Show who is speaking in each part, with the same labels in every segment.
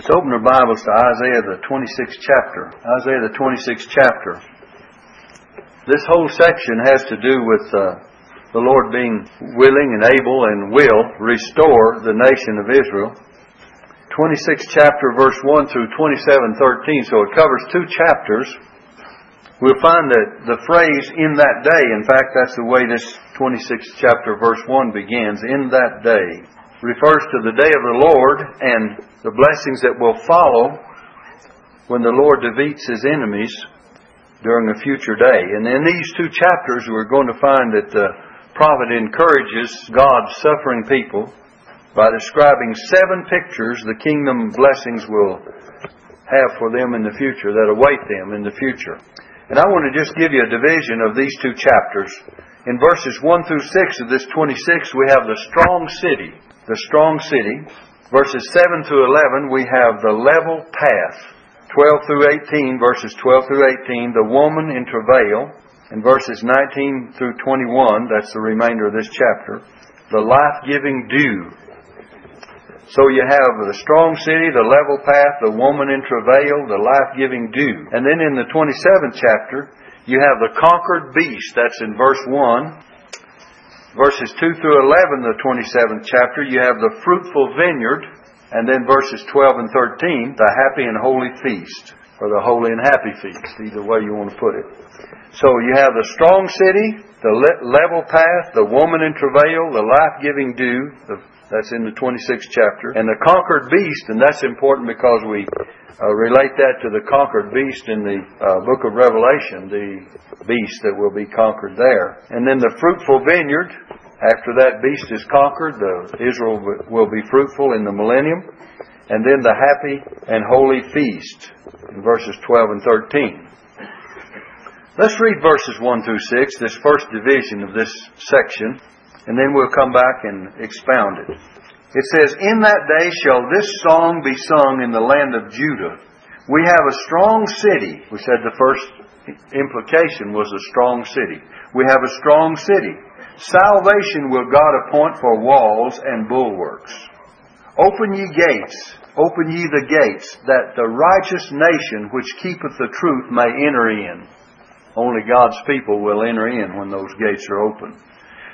Speaker 1: Let's open our Bibles to Isaiah the 26th chapter. Isaiah the 26th chapter. This whole section has to do with uh, the Lord being willing and able and will restore the nation of Israel. 26th chapter, verse 1 through 27, 13. So it covers two chapters. We'll find that the phrase in that day, in fact, that's the way this 26th chapter, verse 1 begins, in that day, refers to the day of the Lord and the blessings that will follow when the Lord defeats his enemies during a future day. And in these two chapters, we're going to find that the prophet encourages God's suffering people by describing seven pictures the kingdom blessings will have for them in the future, that await them in the future. And I want to just give you a division of these two chapters. In verses 1 through 6 of this 26, we have the strong city. The strong city. Verses 7 through 11, we have the level path. 12 through 18, verses 12 through 18, the woman in travail. In verses 19 through 21, that's the remainder of this chapter, the life-giving dew. So you have the strong city, the level path, the woman in travail, the life-giving dew. And then in the 27th chapter, you have the conquered beast. That's in verse 1. Verses 2 through 11, the 27th chapter, you have the fruitful vineyard. And then verses 12 and 13, the happy and holy feast. Or the holy and happy feast, either way you want to put it. So you have the strong city, the level path, the woman in travail, the life-giving dew, the that's in the 26th chapter. And the conquered beast, and that's important because we uh, relate that to the conquered beast in the uh, book of Revelation, the beast that will be conquered there. And then the fruitful vineyard, after that beast is conquered, the Israel will be fruitful in the millennium. And then the happy and holy feast in verses 12 and 13. Let's read verses 1 through 6, this first division of this section and then we'll come back and expound it. It says, In that day shall this song be sung in the land of Judah. We have a strong city. We said the first implication was a strong city. We have a strong city. Salvation will God appoint for walls and bulwarks. Open ye gates, open ye the gates, that the righteous nation which keepeth the truth may enter in. Only God's people will enter in when those gates are open.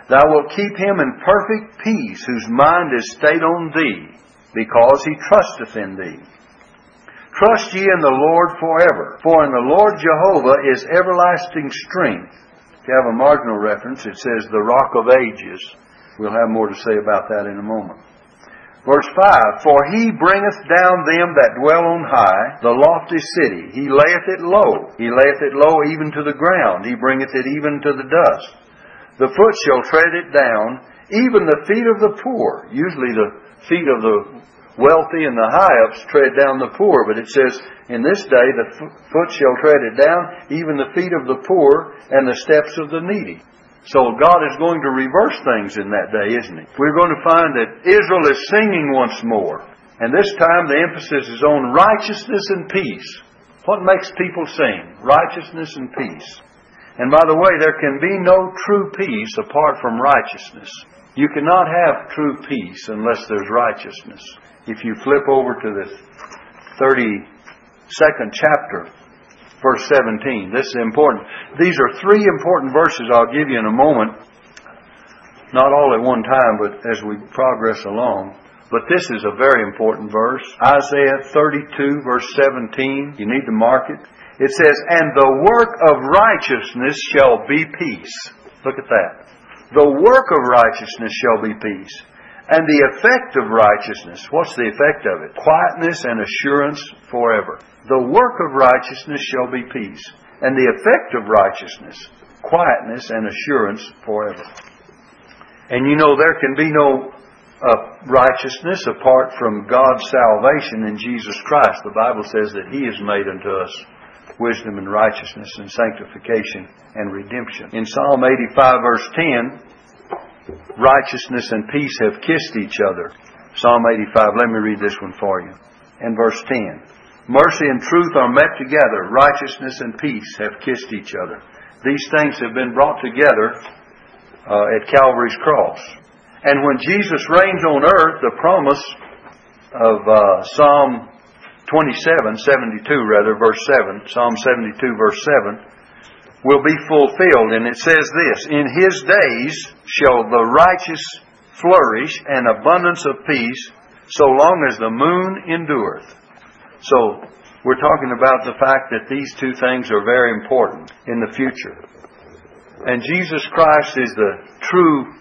Speaker 1: Thou wilt keep him in perfect peace, whose mind is stayed on thee, because he trusteth in thee. Trust ye in the Lord forever, for in the Lord Jehovah is everlasting strength. If you have a marginal reference, it says the rock of ages. We'll have more to say about that in a moment. Verse 5 For he bringeth down them that dwell on high, the lofty city. He layeth it low. He layeth it low even to the ground. He bringeth it even to the dust. The foot shall tread it down, even the feet of the poor. Usually the feet of the wealthy and the high ups tread down the poor, but it says, in this day the foot shall tread it down, even the feet of the poor and the steps of the needy. So God is going to reverse things in that day, isn't He? We're going to find that Israel is singing once more. And this time the emphasis is on righteousness and peace. What makes people sing? Righteousness and peace. And by the way, there can be no true peace apart from righteousness. You cannot have true peace unless there's righteousness. If you flip over to the 32nd chapter, verse 17, this is important. These are three important verses I'll give you in a moment. Not all at one time, but as we progress along. But this is a very important verse. Isaiah 32, verse 17. You need to mark it. It says, And the work of righteousness shall be peace. Look at that. The work of righteousness shall be peace. And the effect of righteousness, what's the effect of it? Quietness and assurance forever. The work of righteousness shall be peace. And the effect of righteousness, quietness and assurance forever. And you know, there can be no uh, righteousness apart from God's salvation in Jesus Christ. The Bible says that He is made unto us wisdom and righteousness and sanctification and redemption. In Psalm 85 verse 10, righteousness and peace have kissed each other. Psalm 85, let me read this one for you. And verse 10. Mercy and truth are met together. Righteousness and peace have kissed each other. These things have been brought together uh, at Calvary's cross. And when Jesus reigns on earth, the promise of uh, Psalm 27, 72 rather, verse 7, Psalm 72, verse 7, will be fulfilled. And it says this In his days shall the righteous flourish and abundance of peace, so long as the moon endureth. So, we're talking about the fact that these two things are very important in the future. And Jesus Christ is the true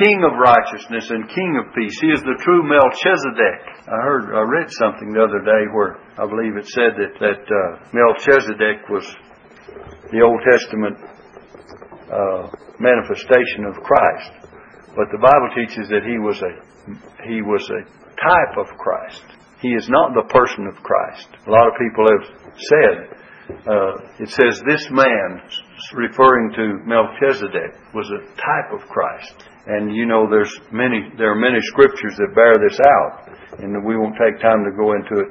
Speaker 1: King of righteousness and King of peace. He is the true Melchizedek. I heard, I read something the other day where I believe it said that that uh, Melchizedek was the Old Testament uh, manifestation of Christ, but the Bible teaches that he was a he was a type of Christ. He is not the person of Christ. A lot of people have said uh, it says this man, referring to Melchizedek, was a type of Christ. And you know, there's many, there are many scriptures that bear this out, and we won't take time to go into it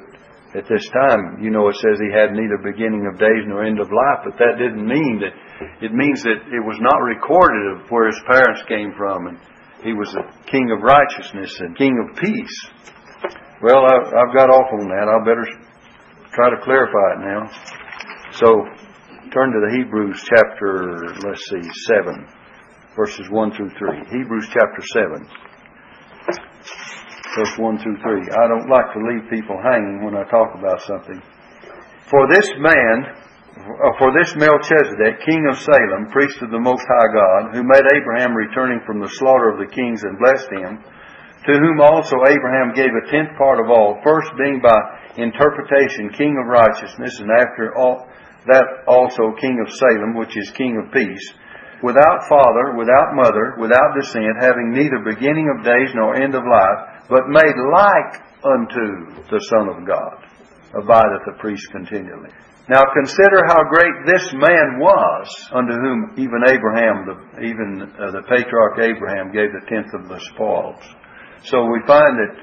Speaker 1: at this time. You know, it says he had neither beginning of days nor end of life, but that didn't mean that. It means that it was not recorded of where his parents came from, and he was a king of righteousness and king of peace. Well, I, I've got off on that. I better try to clarify it now. So, turn to the Hebrews chapter, let's see, 7 verses 1 through 3. Hebrews chapter 7, verse 1 through 3. I don't like to leave people hanging when I talk about something. For this man, uh, for this Melchizedek, king of Salem, priest of the Most High God, who met Abraham returning from the slaughter of the kings and blessed him, to whom also Abraham gave a tenth part of all, first being by interpretation king of righteousness, and after all, that also king of Salem, which is king of peace, without father, without mother, without descent, having neither beginning of days nor end of life, but made like unto the Son of God, abideth the priest continually. Now consider how great this man was, unto whom even Abraham, the, even uh, the patriarch Abraham, gave the tenth of the spoils. So we find that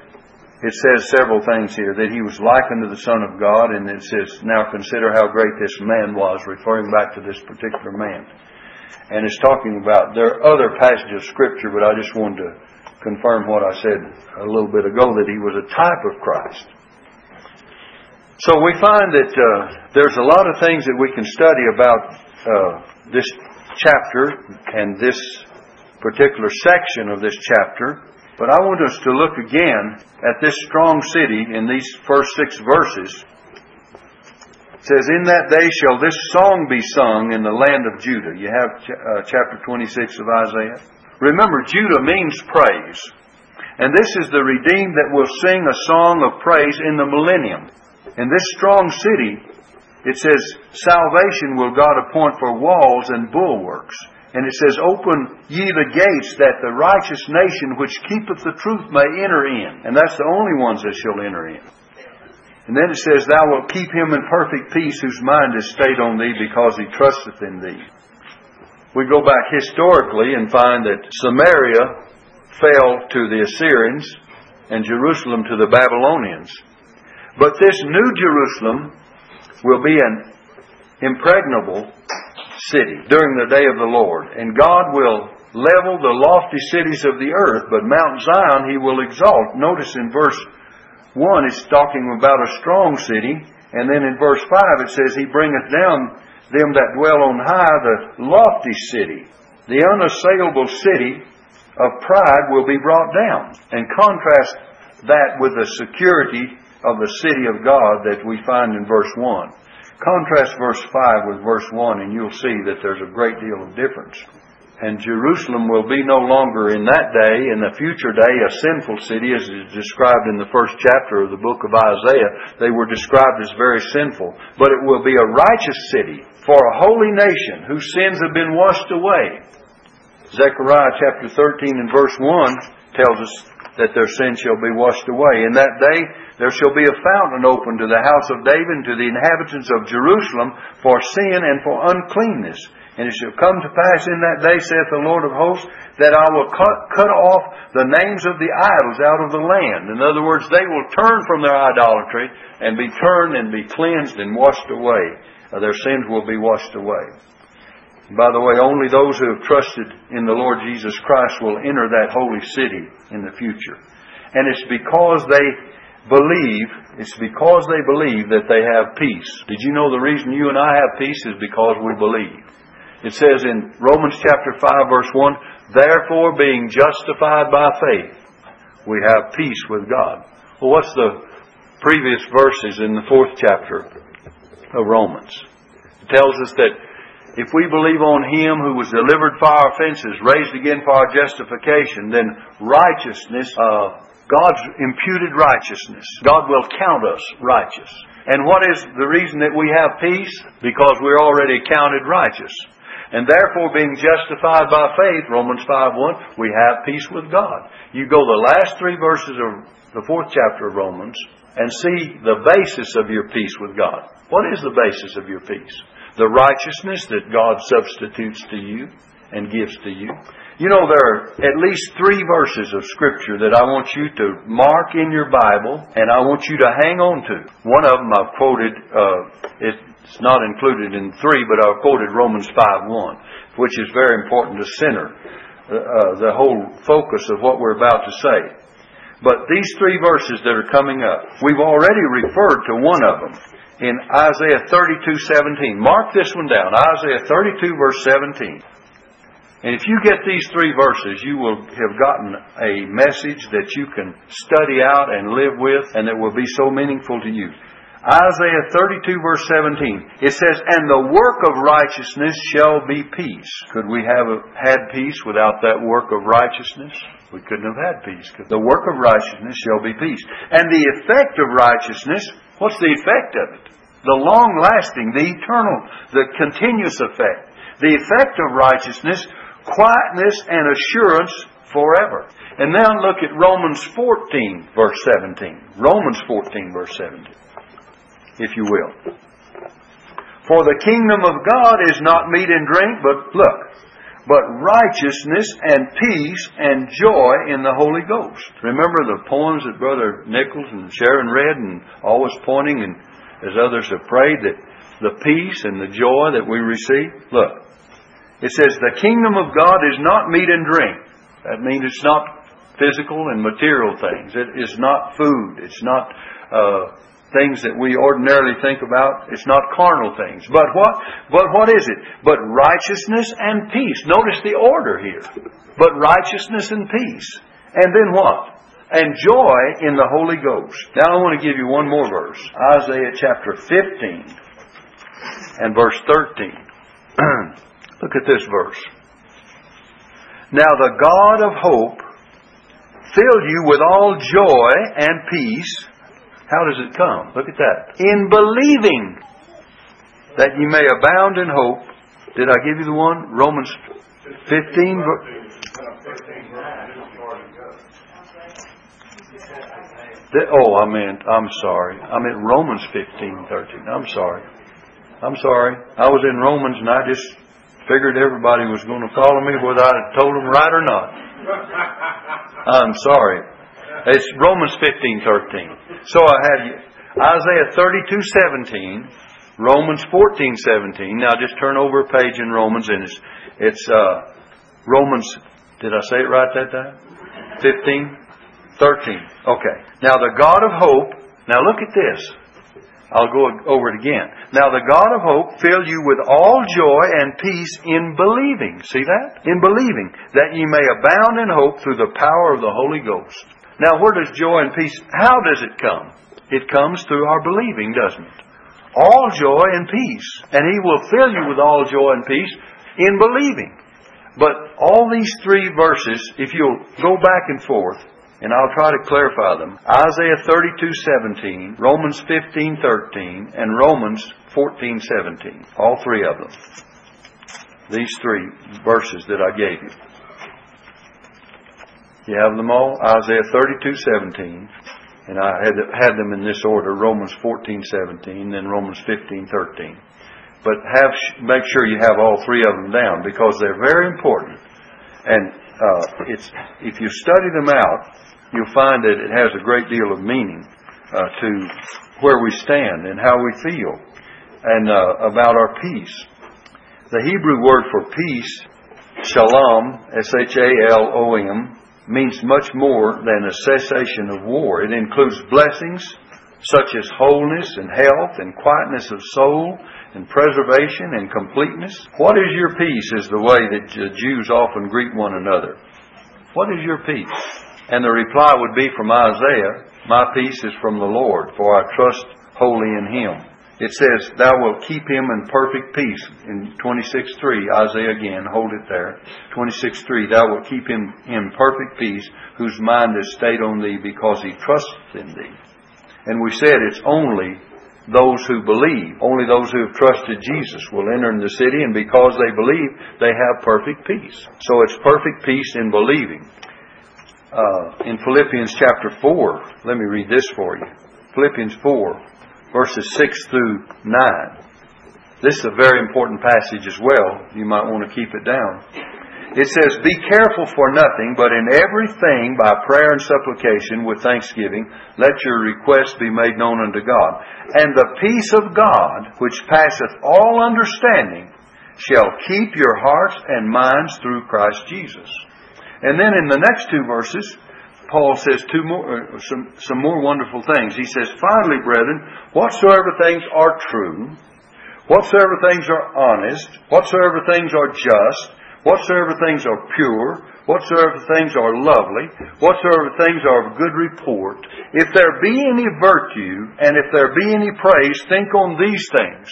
Speaker 1: it says several things here that he was likened to the Son of God, and it says, now consider how great this man was, referring back to this particular man and it's talking about, there are other passages of Scripture, but I just wanted to confirm what I said a little bit ago, that he was a type of Christ. So we find that uh, there's a lot of things that we can study about uh, this chapter and this particular section of this chapter, but I want us to look again at this strong city in these first six verses It says, In that day shall this song be sung in the land of Judah. You have uh, chapter 26 of Isaiah. Remember, Judah means praise. And this is the redeemed that will sing a song of praise in the millennium. In this strong city, it says, Salvation will God appoint for walls and bulwarks. And it says, Open ye the gates that the righteous nation which keepeth the truth may enter in. And that's the only ones that shall enter in. And then it says, Thou wilt keep him in perfect peace whose mind is stayed on thee because he trusteth in thee. We go back historically and find that Samaria fell to the Assyrians and Jerusalem to the Babylonians. But this new Jerusalem will be an impregnable city during the day of the Lord. And God will level the lofty cities of the earth, but Mount Zion he will exalt. Notice in verse one, it's talking about a strong city, and then in verse 5 it says, He bringeth down them that dwell on high, the lofty city. The unassailable city of pride will be brought down. And contrast that with the security of the city of God that we find in verse 1. Contrast verse 5 with verse 1 and you'll see that there's a great deal of difference. And Jerusalem will be no longer in that day, in the future day, a sinful city, as is described in the first chapter of the book of Isaiah. They were described as very sinful. But it will be a righteous city for a holy nation whose sins have been washed away. Zechariah chapter 13 and verse 1 tells us that their sins shall be washed away. In that day there shall be a fountain opened to the house of David and to the inhabitants of Jerusalem for sin and for uncleanness. And it shall come to pass in that day, saith the Lord of hosts, that I will cut, cut off the names of the idols out of the land. In other words, they will turn from their idolatry and be turned and be cleansed and washed away. Uh, their sins will be washed away. By the way, only those who have trusted in the Lord Jesus Christ will enter that holy city in the future. And it's because they believe It's because they believe that they have peace. Did you know the reason you and I have peace is because we believe? It says in Romans chapter 5 verse 1, Therefore being justified by faith, we have peace with God. Well, what's the previous verses in the fourth chapter of Romans? It tells us that if we believe on Him who was delivered for our offenses, raised again for our justification, then righteousness, uh, God's imputed righteousness, God will count us righteous. And what is the reason that we have peace? Because we're already counted righteous. And therefore, being justified by faith, Romans 5 1, we have peace with God. You go the last three verses of the fourth chapter of Romans and see the basis of your peace with God. What is the basis of your peace? the righteousness that God substitutes to you and gives to you. You know, there are at least three verses of Scripture that I want you to mark in your Bible and I want you to hang on to. One of them I've quoted, uh, it's not included in three, but I've quoted Romans 5 1, which is very important to center uh, uh, the whole focus of what we're about to say. But these three verses that are coming up, we've already referred to one of them in Isaiah 32:17. Mark this one down. Isaiah 32 verse 17. And if you get these three verses, you will have gotten a message that you can study out and live with and that will be so meaningful to you. Isaiah 32 verse 17. It says, And the work of righteousness shall be peace. Could we have had peace without that work of righteousness? We couldn't have had peace. The work of righteousness shall be peace. And the effect of righteousness What's the effect of it? The long lasting, the eternal, the continuous effect. The effect of righteousness, quietness and assurance forever. And now look at Romans 14, verse 17. Romans 14, verse 17. If you will. For the kingdom of God is not meat and drink, but look, but righteousness and peace and joy in the Holy Ghost. Remember the poems that Brother Nichols and Sharon read and always pointing and as others have prayed that the peace and the joy that we receive? Look, it says the kingdom of God is not meat and drink. That means it's not physical and material things. It is not food. It's not uh, things that we ordinarily think about. It's not carnal things. But what? But what is it? But righteousness and peace. Notice the order here. But righteousness and peace. And then what? And joy in the Holy Ghost. Now I want to give you one more verse. Isaiah chapter 15 and verse 13. Look at this verse. Now the God of hope fill you with all joy and peace how does it come? Look at that. In believing that ye may abound in hope. Did I give you the one? Romans 15. Oh, I meant, I'm sorry. I meant Romans 15, 13. I'm sorry. I'm sorry. I was in Romans and I just figured everybody was going to follow me whether I told them right or not. I'm sorry. It's Romans 15:13. So I have you. Isaiah 32:17, Romans 14:17. Now just turn over a page in Romans and it's it's uh, Romans did I say it right that time? 15 13. Okay. Now the God of hope, now look at this. I'll go over it again. Now the God of hope fill you with all joy and peace in believing. See that? In believing that ye may abound in hope through the power of the Holy Ghost. Now, where does joy and peace, how does it come? It comes through our believing, doesn't it? All joy and peace. And He will fill you with all joy and peace in believing. But all these three verses, if you'll go back and forth, and I'll try to clarify them. Isaiah 32:17, Romans 15:13, and Romans 14:17. All three of them. These three verses that I gave you. You have them all? Isaiah 32:17, and I had had them in this order: Romans 14:17, then Romans 15:13. But have make sure you have all three of them down because they're very important. And uh, it's if you study them out, you'll find that it has a great deal of meaning uh, to where we stand and how we feel, and uh, about our peace. The Hebrew word for peace, shalom, S H A L O M, means much more than a cessation of war. It includes blessings, such as wholeness and health and quietness of soul and preservation and completeness. What is your peace is the way that Jews often greet one another. What is your peace? And the reply would be from Isaiah, My peace is from the Lord, for I trust wholly in Him. It says, Thou wilt keep him in perfect peace. In 26.3, Isaiah again, hold it there. 26.3, Thou wilt keep him in perfect peace, whose mind is stayed on Thee, because he trusts in Thee. And we said it's only those who believe, only those who have trusted Jesus will enter in the city, and because they believe, they have perfect peace. So it's perfect peace in believing. Uh, in Philippians chapter 4, let me read this for you. Philippians 4, verses 6 through 9. This is a very important passage as well. You might want to keep it down. It says, Be careful for nothing, but in everything by prayer and supplication with thanksgiving, let your requests be made known unto God. And the peace of God, which passeth all understanding, shall keep your hearts and minds through Christ Jesus. And then in the next two verses, Paul says two more, uh, some, some more wonderful things. He says, Finally, brethren, whatsoever things are true, whatsoever things are honest, whatsoever things are just, whatsoever things are pure, whatsoever things are lovely, whatsoever things are of good report, if there be any virtue, and if there be any praise, think on these things.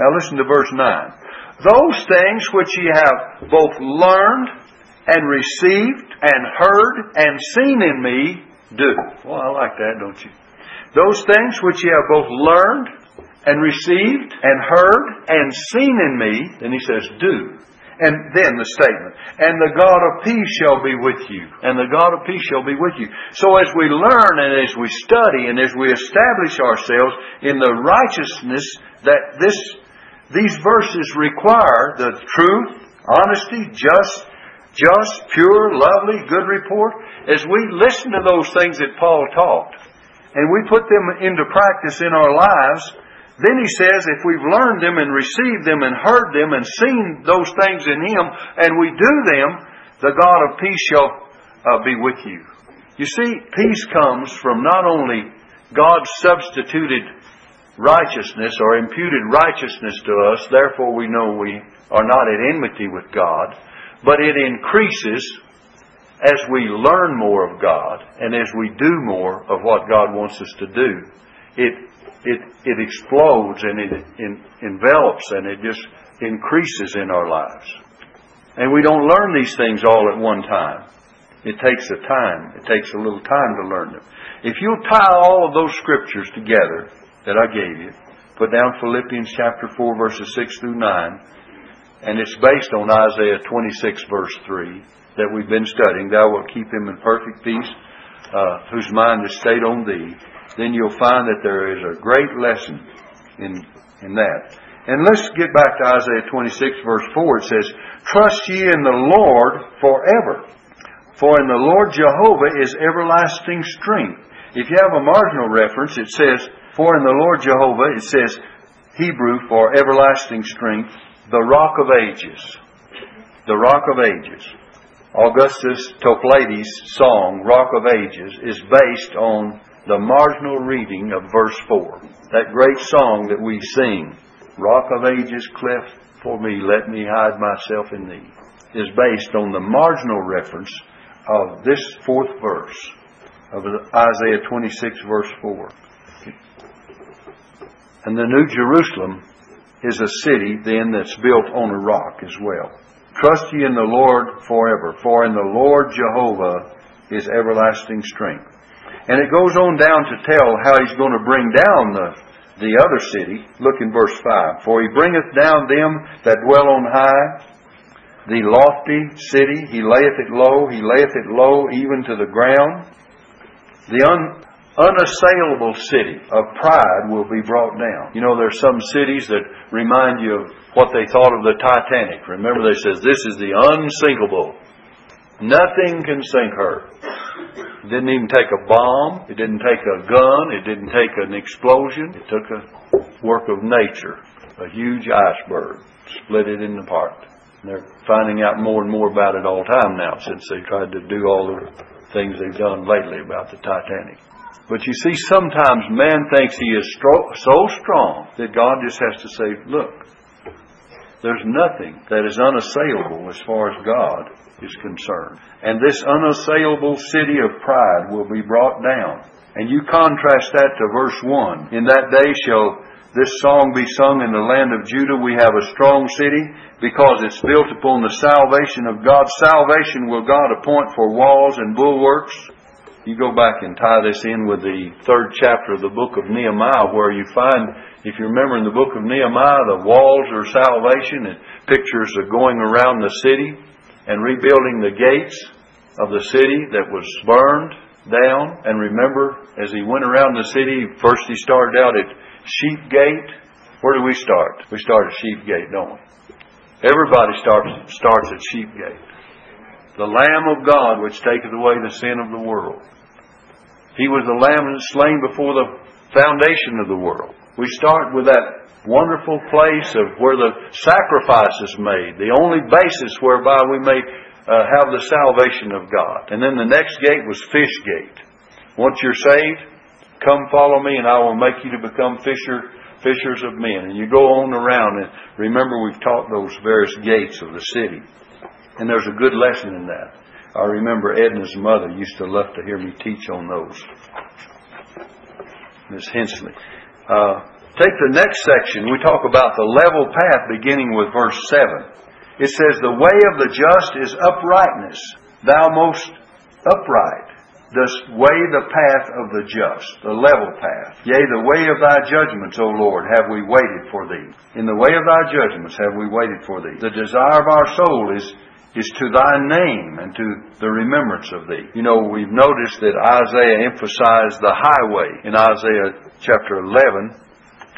Speaker 1: Now listen to verse 9. Those things which ye have both learned and received and heard and seen in me, do. Well, I like that, don't you? Those things which ye have both learned and received and heard and seen in me, then he says, do. And then the statement, and the God of peace shall be with you. And the God of peace shall be with you. So as we learn and as we study and as we establish ourselves in the righteousness that this, these verses require, the truth, honesty, just, just, pure, lovely, good report, as we listen to those things that Paul taught, and we put them into practice in our lives, then he says, if we've learned them and received them and heard them and seen those things in him, and we do them, the God of peace shall uh, be with you. You see, peace comes from not only God's substituted righteousness or imputed righteousness to us, therefore we know we are not at enmity with God, but it increases as we learn more of God and as we do more of what God wants us to do. It it, it explodes and it envelops and it just increases in our lives. And we don't learn these things all at one time. It takes a time. It takes a little time to learn them. If you'll tie all of those scriptures together that I gave you, put down Philippians chapter 4 verses 6 through 9, and it's based on Isaiah 26 verse 3 that we've been studying. Thou wilt keep him in perfect peace, uh, whose mind is stayed on thee then you'll find that there is a great lesson in, in that. And let's get back to Isaiah 26 verse 4. It says, Trust ye in the Lord forever. For in the Lord Jehovah is everlasting strength. If you have a marginal reference, it says, For in the Lord Jehovah, it says, Hebrew for everlasting strength, the rock of ages. The rock of ages. Augustus Toplady's song, Rock of Ages, is based on the marginal reading of verse 4. That great song that we sing, Rock of Ages cleft for me, let me hide myself in thee, is based on the marginal reference of this fourth verse of Isaiah 26 verse 4. And the New Jerusalem is a city then that's built on a rock as well. Trust ye in the Lord forever, for in the Lord Jehovah is everlasting strength. And it goes on down to tell how he's going to bring down the, the other city. Look in verse 5. For he bringeth down them that dwell on high, the lofty city. He layeth it low. He layeth it low even to the ground. The un, unassailable city of pride will be brought down. You know, there's some cities that remind you of what they thought of the Titanic. Remember, they says this is the unsinkable. Nothing can sink her. It didn't even take a bomb. It didn't take a gun. It didn't take an explosion. It took a work of nature, a huge iceberg, split it in apart. And they're finding out more and more about it all the time now since they tried to do all the things they've done lately about the Titanic. But you see, sometimes man thinks he is so strong that God just has to say, look, there's nothing that is unassailable as far as God is concerned. And this unassailable city of pride will be brought down. And you contrast that to verse 1. In that day shall this song be sung in the land of Judah. We have a strong city because it's built upon the salvation of God. Salvation will God appoint for walls and bulwarks. You go back and tie this in with the third chapter of the book of Nehemiah where you find, if you remember in the book of Nehemiah, the walls are salvation and pictures of going around the city and rebuilding the gates of the city that was burned down. And remember, as he went around the city, first he started out at Sheep Gate. Where do we start? We start at Sheep Gate, don't we? Everybody starts starts at Sheep Gate. The Lamb of God which taketh away the sin of the world. He was the Lamb slain before the foundation of the world. We start with that wonderful place of where the sacrifice is made, the only basis whereby we may uh, have the salvation of God. And then the next gate was Fish Gate. Once you're saved, Come follow me and I will make you to become fisher, fishers of men. And you go on around and remember we've taught those various gates of the city. And there's a good lesson in that. I remember Edna's mother used to love to hear me teach on those. Miss Hensley. Uh, take the next section. We talk about the level path beginning with verse 7. It says, The way of the just is uprightness, thou most upright dost weigh the path of the just, the level path. Yea, the way of thy judgments, O Lord, have we waited for thee. In the way of thy judgments have we waited for thee. The desire of our soul is is to thy name and to the remembrance of thee. You know, we've noticed that Isaiah emphasized the highway in Isaiah chapter 11.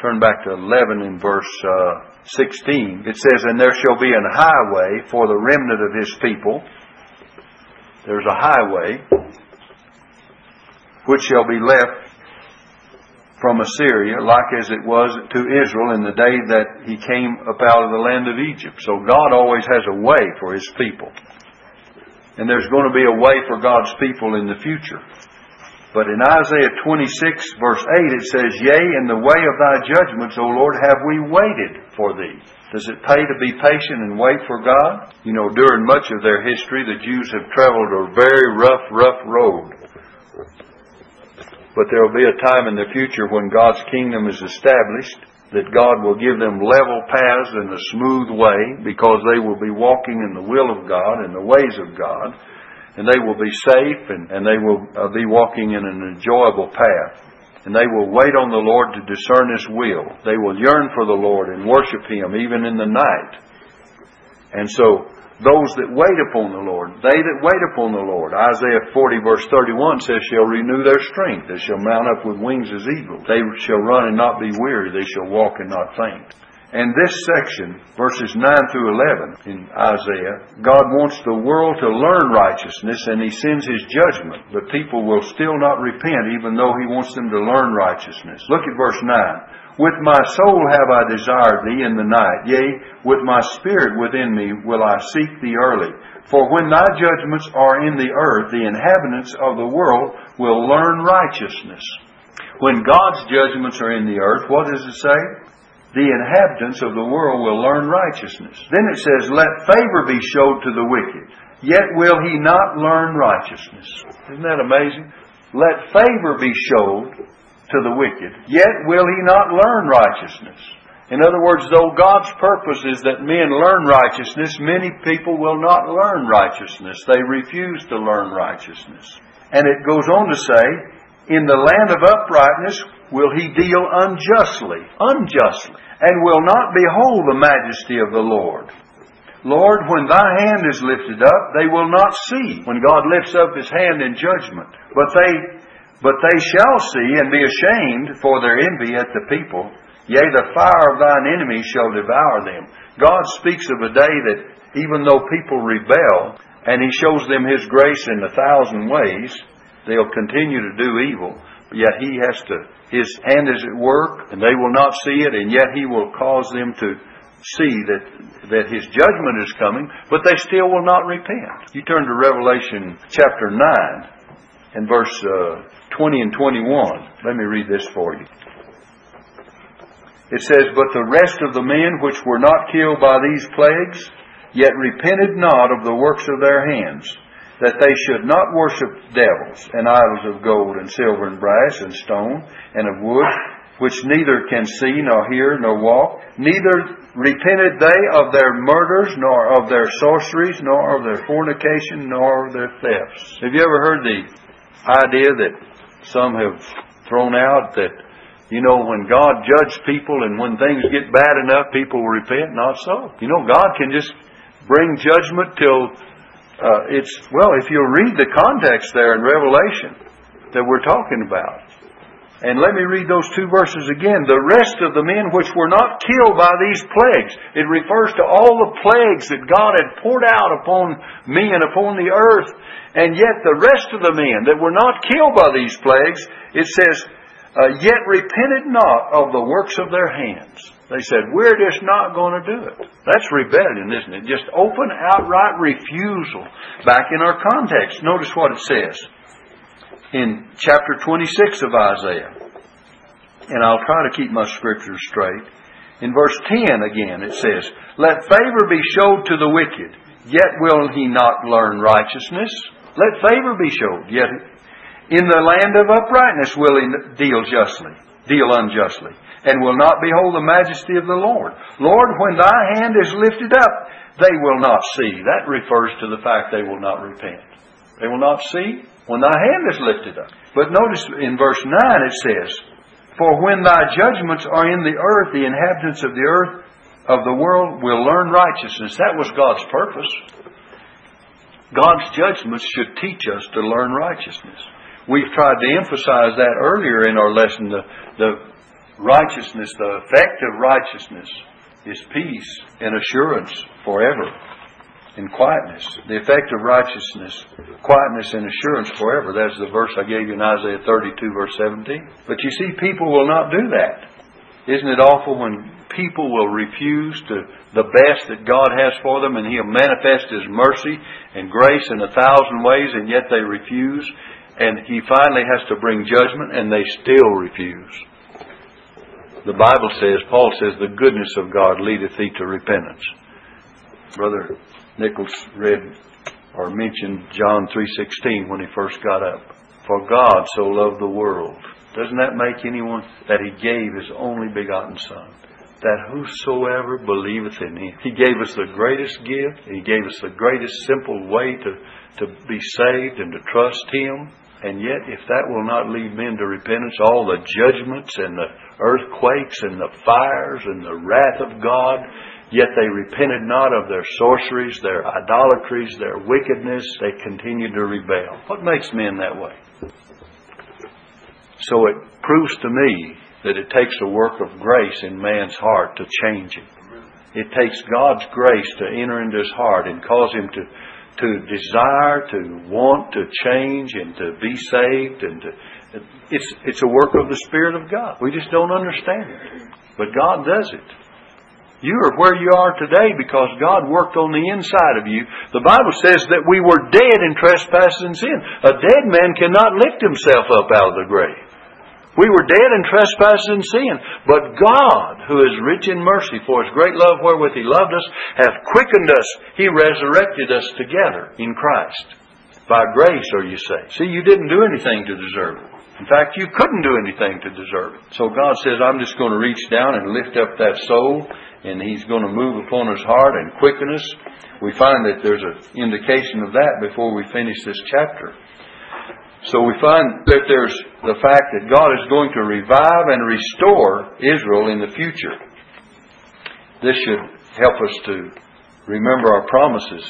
Speaker 1: Turn back to 11 in verse uh, 16. It says, And there shall be an highway for the remnant of his people. There's a highway which shall be left from Assyria, like as it was to Israel in the day that he came up out of the land of Egypt. So God always has a way for his people. And there's going to be a way for God's people in the future. But in Isaiah 26 verse 8 it says, Yea, in the way of thy judgments, O Lord, have we waited for thee. Does it pay to be patient and wait for God? You know, during much of their history, the Jews have traveled a very rough, rough road but there will be a time in the future when God's kingdom is established that God will give them level paths and a smooth way because they will be walking in the will of God and the ways of God. And they will be safe and, and they will uh, be walking in an enjoyable path. And they will wait on the Lord to discern His will. They will yearn for the Lord and worship Him even in the night. And so those that wait upon the Lord. They that wait upon the Lord. Isaiah 40 verse 31 says, shall renew their strength. They shall mount up with wings as eagles. They shall run and not be weary. They shall walk and not faint. And this section, verses 9 through 11 in Isaiah, God wants the world to learn righteousness and He sends His judgment, but people will still not repent even though He wants them to learn righteousness. Look at verse 9. With my soul have I desired thee in the night, yea, with my spirit within me will I seek thee early. For when thy judgments are in the earth, the inhabitants of the world will learn righteousness. When God's judgments are in the earth, what does it say? The inhabitants of the world will learn righteousness. Then it says, Let favor be showed to the wicked, yet will he not learn righteousness. Isn't that amazing? Let favor be showed to the wicked, yet will he not learn righteousness. In other words, though God's purpose is that men learn righteousness, many people will not learn righteousness. They refuse to learn righteousness. And it goes on to say, In the land of uprightness will he deal unjustly, unjustly, and will not behold the majesty of the Lord. Lord, when thy hand is lifted up, they will not see when God lifts up his hand in judgment. But they but they shall see and be ashamed for their envy at the people. Yea, the fire of thine enemies shall devour them. God speaks of a day that even though people rebel, and He shows them His grace in a thousand ways, they'll continue to do evil. Yet He has to, His hand is at work, and they will not see it, and yet He will cause them to see that, that His judgment is coming, but they still will not repent. You turn to Revelation chapter 9. In verse uh, 20 and 21. Let me read this for you. It says, But the rest of the men which were not killed by these plagues, yet repented not of the works of their hands, that they should not worship devils and idols of gold and silver and brass and stone and of wood, which neither can see nor hear nor walk, neither repented they of their murders, nor of their sorceries, nor of their fornication, nor of their thefts. Have you ever heard the idea that some have thrown out that, you know, when God judged people and when things get bad enough, people will repent? Not so. You know, God can just bring judgment till uh, it's, well, if you'll read the context there in Revelation that we're talking about, and let me read those two verses again. The rest of the men which were not killed by these plagues. It refers to all the plagues that God had poured out upon men, and upon the earth. And yet the rest of the men that were not killed by these plagues, it says, uh, yet repented not of the works of their hands. They said, we're just not going to do it. That's rebellion, isn't it? Just open, outright refusal. Back in our context, notice what it says in chapter 26 of Isaiah. And I'll try to keep my scriptures straight. In verse 10 again, it says, Let favor be showed to the wicked, yet will he not learn righteousness. Let favor be showed, yet in the land of uprightness will he deal justly, deal unjustly, and will not behold the majesty of the Lord. Lord, when thy hand is lifted up, they will not see. That refers to the fact they will not repent. They will not see when thy hand is lifted up. But notice in verse 9 it says, For when thy judgments are in the earth, the inhabitants of the earth of the world will learn righteousness. That was God's purpose. God's judgments should teach us to learn righteousness. We've tried to emphasize that earlier in our lesson. The, the righteousness, the effect of righteousness is peace and assurance forever in quietness. The effect of righteousness, quietness and assurance forever. That's the verse I gave you in Isaiah 32, verse 17. But you see, people will not do that. Isn't it awful when people will refuse to the best that God has for them and He'll manifest His mercy and grace in a thousand ways and yet they refuse and He finally has to bring judgment and they still refuse. The Bible says, Paul says, the goodness of God leadeth thee to repentance. Brother Nichols read or mentioned John 3:16 when he first got up. For God so loved the world. Doesn't that make anyone that he gave his only begotten son? That whosoever believeth in him. He gave us the greatest gift. He gave us the greatest simple way to, to be saved and to trust him. And yet, if that will not lead men to repentance, all the judgments and the earthquakes and the fires and the wrath of God Yet they repented not of their sorceries, their idolatries, their wickedness. They continued to rebel. What makes men that way? So it proves to me that it takes a work of grace in man's heart to change him. It takes God's grace to enter into his heart and cause him to, to desire, to want to change and to be saved and to, it's, it's a work of the Spirit of God. We just don't understand it. But God does it. You are where you are today because God worked on the inside of you. The Bible says that we were dead in trespasses and sin. A dead man cannot lift himself up out of the grave. We were dead in trespasses and sin. But God, who is rich in mercy for his great love wherewith he loved us, hath quickened us. He resurrected us together in Christ. By grace are you saved. See, you didn't do anything to deserve it. In fact, you couldn't do anything to deserve it. So God says, I'm just going to reach down and lift up that soul and He's going to move upon his heart and quicken us. We find that there's an indication of that before we finish this chapter. So we find that there's the fact that God is going to revive and restore Israel in the future. This should help us to remember our promises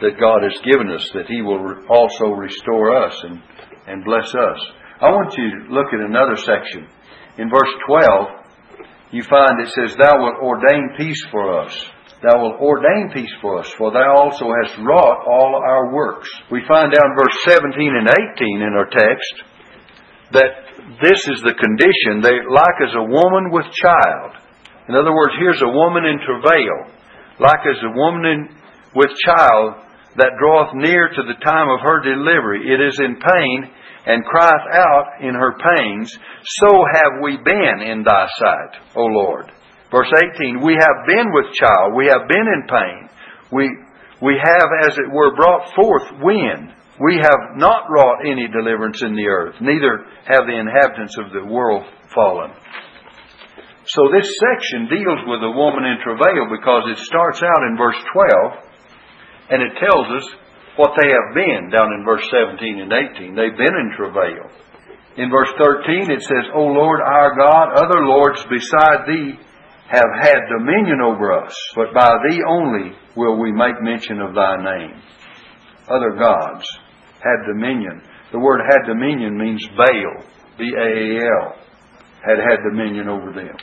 Speaker 1: that God has given us, that He will also restore us and, and bless us. I want you to look at another section. In verse 12, you find it says, Thou wilt ordain peace for us. Thou wilt ordain peace for us, for thou also hast wrought all our works. We find down verse 17 and 18 in our text that this is the condition. They like as a woman with child. In other words, here's a woman in travail. Like as a woman in, with child, that draweth near to the time of her delivery. It is in pain and crieth out in her pains. So have we been in thy sight, O Lord. Verse 18, we have been with child, we have been in pain. We, we have, as it were, brought forth wind. We have not wrought any deliverance in the earth, neither have the inhabitants of the world fallen. So this section deals with a woman in travail because it starts out in verse 12 and it tells us what they have been down in verse 17 and 18. They've been in travail. In verse 13 it says, O Lord our God, other lords beside thee have had dominion over us, but by thee only will we make mention of thy name. Other gods had dominion. The word had dominion means Baal, B-A-A-L, had had dominion over them.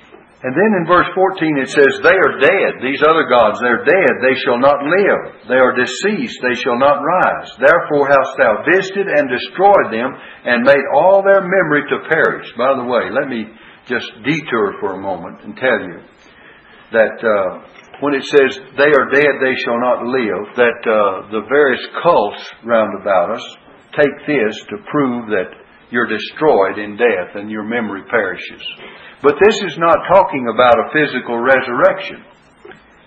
Speaker 1: And then in verse 14 it says, They are dead. These other gods, they're dead. They shall not live. They are deceased. They shall not rise. Therefore hast thou visited and destroyed them and made all their memory to perish. By the way, let me just detour for a moment and tell you that uh, when it says they are dead, they shall not live, that uh, the various cults round about us take this to prove that you're destroyed in death and your memory perishes. But this is not talking about a physical resurrection.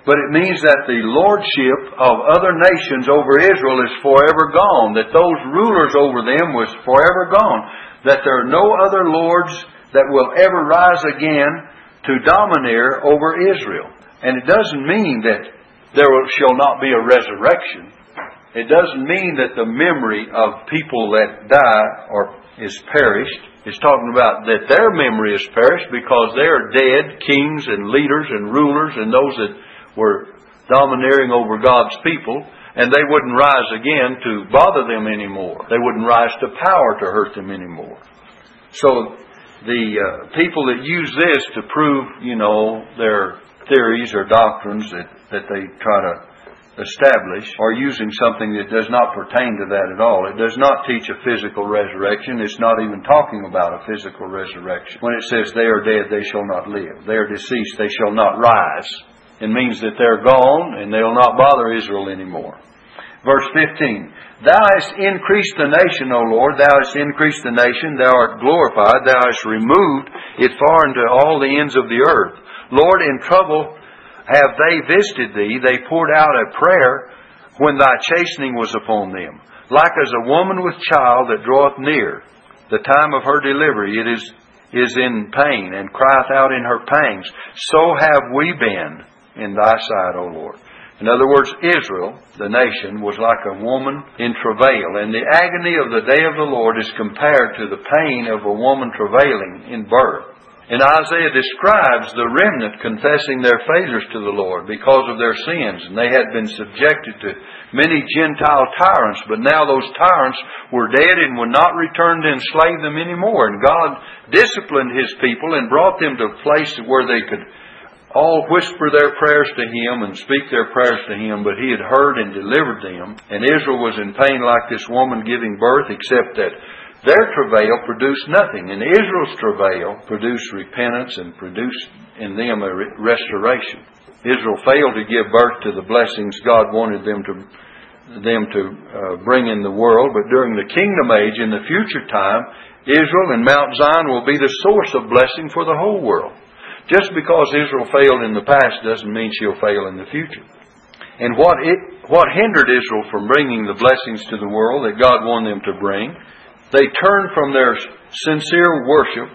Speaker 1: But it means that the lordship of other nations over Israel is forever gone, that those rulers over them was forever gone, that there are no other lords that will ever rise again to domineer over Israel. And it doesn't mean that there shall not be a resurrection. It doesn't mean that the memory of people that die or is perished. It's talking about that their memory is perished because they are dead kings and leaders and rulers and those that were domineering over God's people, and they wouldn't rise again to bother them anymore. They wouldn't rise to power to hurt them anymore. So the uh, people that use this to prove, you know, their theories or doctrines that, that they try to establish are using something that does not pertain to that at all. It does not teach a physical resurrection. It's not even talking about a physical resurrection. When it says they are dead, they shall not live. They are deceased, they shall not rise. It means that they're gone and they'll not bother Israel anymore. Verse 15. Thou hast increased the nation, O Lord. Thou hast increased the nation. Thou art glorified. Thou hast removed it far into all the ends of the earth. Lord, in trouble have they visited thee, they poured out a prayer when thy chastening was upon them. Like as a woman with child that draweth near the time of her delivery, it is, is in pain and crieth out in her pangs. So have we been in thy sight, O Lord. In other words, Israel, the nation, was like a woman in travail, and the agony of the day of the Lord is compared to the pain of a woman travailing in birth. And Isaiah describes the remnant confessing their failures to the Lord because of their sins. And they had been subjected to many Gentile tyrants, but now those tyrants were dead and would not return to enslave them anymore. And God disciplined His people and brought them to a place where they could all whisper their prayers to Him and speak their prayers to Him, but He had heard and delivered them. And Israel was in pain like this woman giving birth, except that their travail produced nothing, and Israel's travail produced repentance and produced in them a restoration. Israel failed to give birth to the blessings God wanted them to them to uh, bring in the world, but during the kingdom age, in the future time, Israel and Mount Zion will be the source of blessing for the whole world. Just because Israel failed in the past doesn't mean she'll fail in the future. And what it, what hindered Israel from bringing the blessings to the world that God wanted them to bring they turned from their sincere worship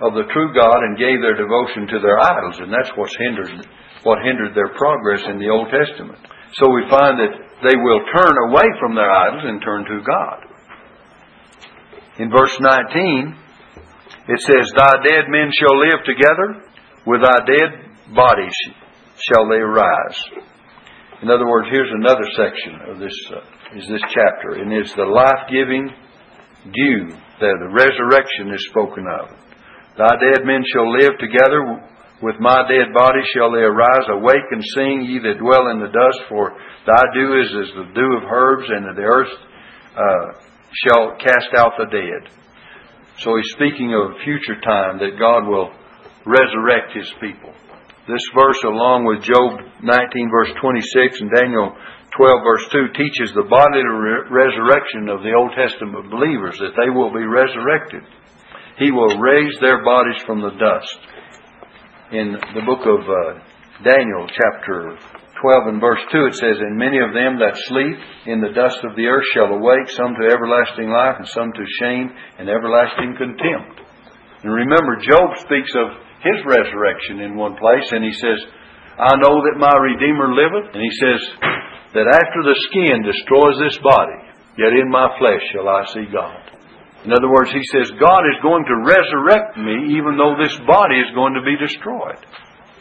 Speaker 1: of the true God and gave their devotion to their idols, and that's what's hindered what hindered their progress in the Old Testament. So we find that they will turn away from their idols and turn to God. In verse 19, it says, Thy dead men shall live together, with thy dead bodies shall they rise. In other words, here's another section of this uh, is this chapter, and it's the life-giving dew, that the resurrection is spoken of. Thy dead men shall live together, with my dead body shall they arise. Awake and sing, ye that dwell in the dust, for thy dew is as the dew of herbs, and the earth uh, shall cast out the dead. So he's speaking of a future time that God will resurrect his people. This verse, along with Job 19, verse 26, and Daniel 12 verse 2 teaches the bodily re- resurrection of the Old Testament believers, that they will be resurrected. He will raise their bodies from the dust. In the book of uh, Daniel, chapter 12 and verse 2, it says, And many of them that sleep in the dust of the earth shall awake, some to everlasting life, and some to shame and everlasting contempt. And remember, Job speaks of his resurrection in one place, and he says, I know that my Redeemer liveth, and he says, that after the skin destroys this body, yet in my flesh shall I see God. In other words, he says, God is going to resurrect me even though this body is going to be destroyed.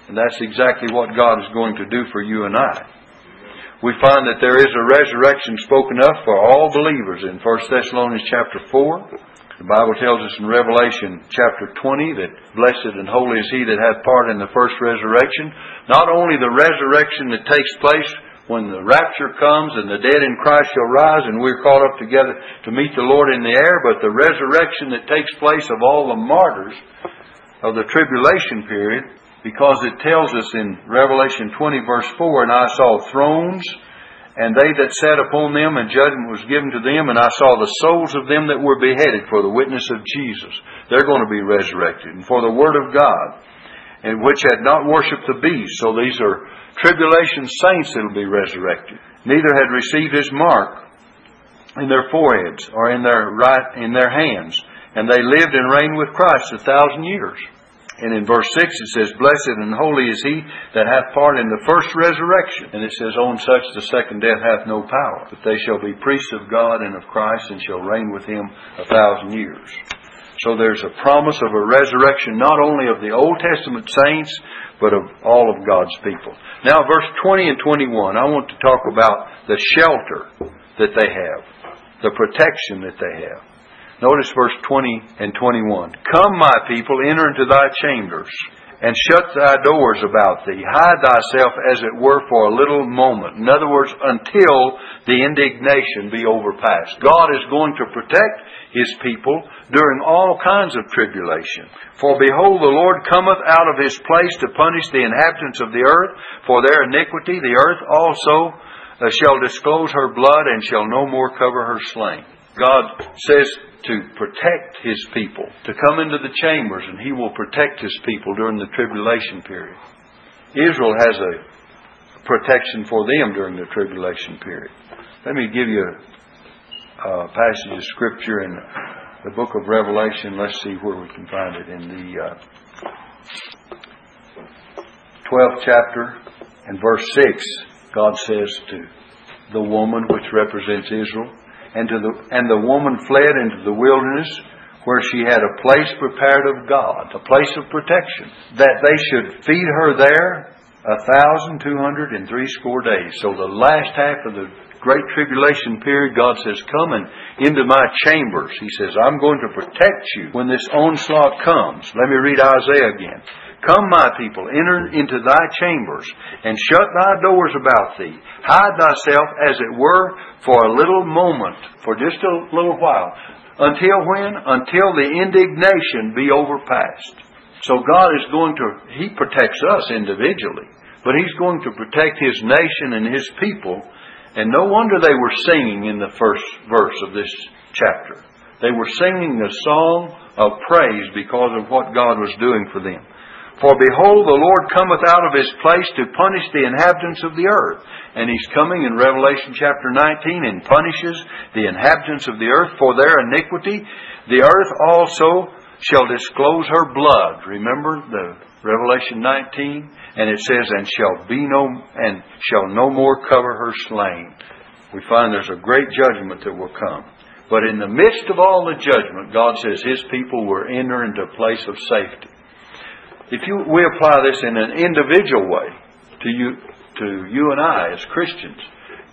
Speaker 1: And that's exactly what God is going to do for you and I. We find that there is a resurrection spoken of for all believers in 1 Thessalonians chapter 4. The Bible tells us in Revelation chapter 20 that blessed and holy is he that hath part in the first resurrection. Not only the resurrection that takes place when the rapture comes and the dead in Christ shall rise and we're caught up together to meet the Lord in the air, but the resurrection that takes place of all the martyrs of the tribulation period because it tells us in Revelation 20 verse 4, and I saw thrones, and they that sat upon them, and judgment was given to them, and I saw the souls of them that were beheaded for the witness of Jesus. They're going to be resurrected, and for the word of God, and which had not worshipped the beast. So these are tribulation saints that will be resurrected. Neither had received his mark in their foreheads or in their right in their hands, and they lived and reigned with Christ a thousand years. And in verse 6 it says, Blessed and holy is he that hath part in the first resurrection. And it says, On such the second death hath no power, but they shall be priests of God and of Christ, and shall reign with him a thousand years. So there's a promise of a resurrection not only of the Old Testament saints, but of all of God's people. Now, verse 20 and 21, I want to talk about the shelter that they have, the protection that they have. Notice verse 20 and 21. Come, my people, enter into thy chambers, and shut thy doors about thee. Hide thyself, as it were, for a little moment. In other words, until the indignation be overpassed. God is going to protect his people during all kinds of tribulation. For behold, the Lord cometh out of his place to punish the inhabitants of the earth for their iniquity. The earth also uh, shall disclose her blood and shall no more cover her slain. God says to protect His people, to come into the chambers, and He will protect His people during the tribulation period. Israel has a protection for them during the tribulation period. Let me give you a passage of Scripture in the book of Revelation. Let's see where we can find it. In the uh, 12th chapter and verse 6, God says to the woman, which represents Israel, and, to the, and the woman fled into the wilderness where she had a place prepared of God, a place of protection, that they should feed her there a thousand two hundred and three score days. So the last half of the great tribulation period, God says, Come and into my chambers. He says, I'm going to protect you when this onslaught comes. Let me read Isaiah again. Come, my people, enter into thy chambers, and shut thy doors about thee. Hide thyself, as it were, for a little moment, for just a little while. Until when? Until the indignation be overpassed. So God is going to, He protects us individually, but He's going to protect His nation and His people. And no wonder they were singing in the first verse of this chapter. They were singing a song of praise because of what God was doing for them. For behold, the Lord cometh out of his place to punish the inhabitants of the earth. And he's coming in Revelation chapter 19 and punishes the inhabitants of the earth for their iniquity. The earth also shall disclose her blood. Remember the Revelation 19? And it says, and shall be no, and shall no more cover her slain. We find there's a great judgment that will come. But in the midst of all the judgment, God says His people will enter into a place of safety. If you, we apply this in an individual way to you, to you and I as Christians,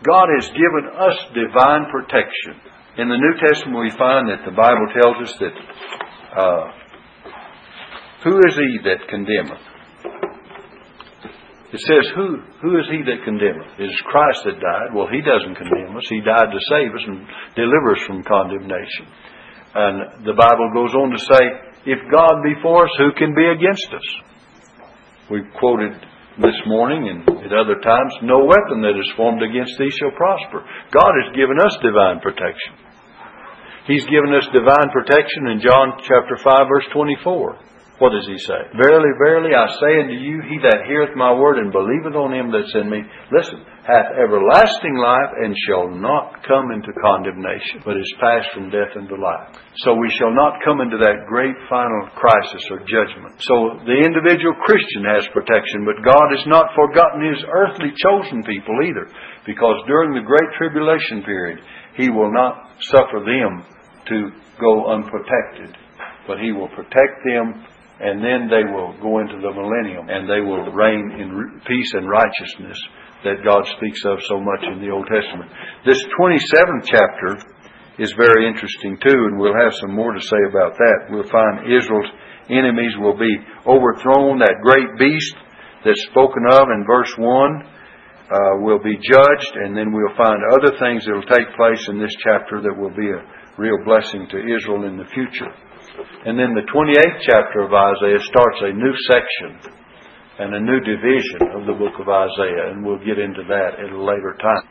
Speaker 1: God has given us divine protection. In the New Testament, we find that the Bible tells us that uh, who is he that condemneth? It says, who, who is he that condemneth? It is Christ that died. Well, he doesn't condemn us. He died to save us and deliver us from condemnation. And the Bible goes on to say, if God be for us, who can be against us? We quoted this morning and at other times, no weapon that is formed against thee shall prosper. God has given us divine protection. He's given us divine protection in John chapter 5 verse 24. What does he say? Verily, verily, I say unto you, he that heareth my word and believeth on him that sent me, listen, hath everlasting life and shall not come into condemnation, but is passed from death into life. So we shall not come into that great final crisis or judgment. So the individual Christian has protection, but God has not forgotten his earthly chosen people either, because during the great tribulation period, he will not suffer them to go unprotected, but he will protect them and then they will go into the millennium and they will reign in peace and righteousness that God speaks of so much in the Old Testament. This 27th chapter is very interesting too, and we'll have some more to say about that. We'll find Israel's enemies will be overthrown. That great beast that's spoken of in verse 1 uh, will be judged, and then we'll find other things that will take place in this chapter that will be a real blessing to Israel in the future. And then the 28th chapter of Isaiah starts a new section and a new division of the book of Isaiah, and we'll get into that at a later time.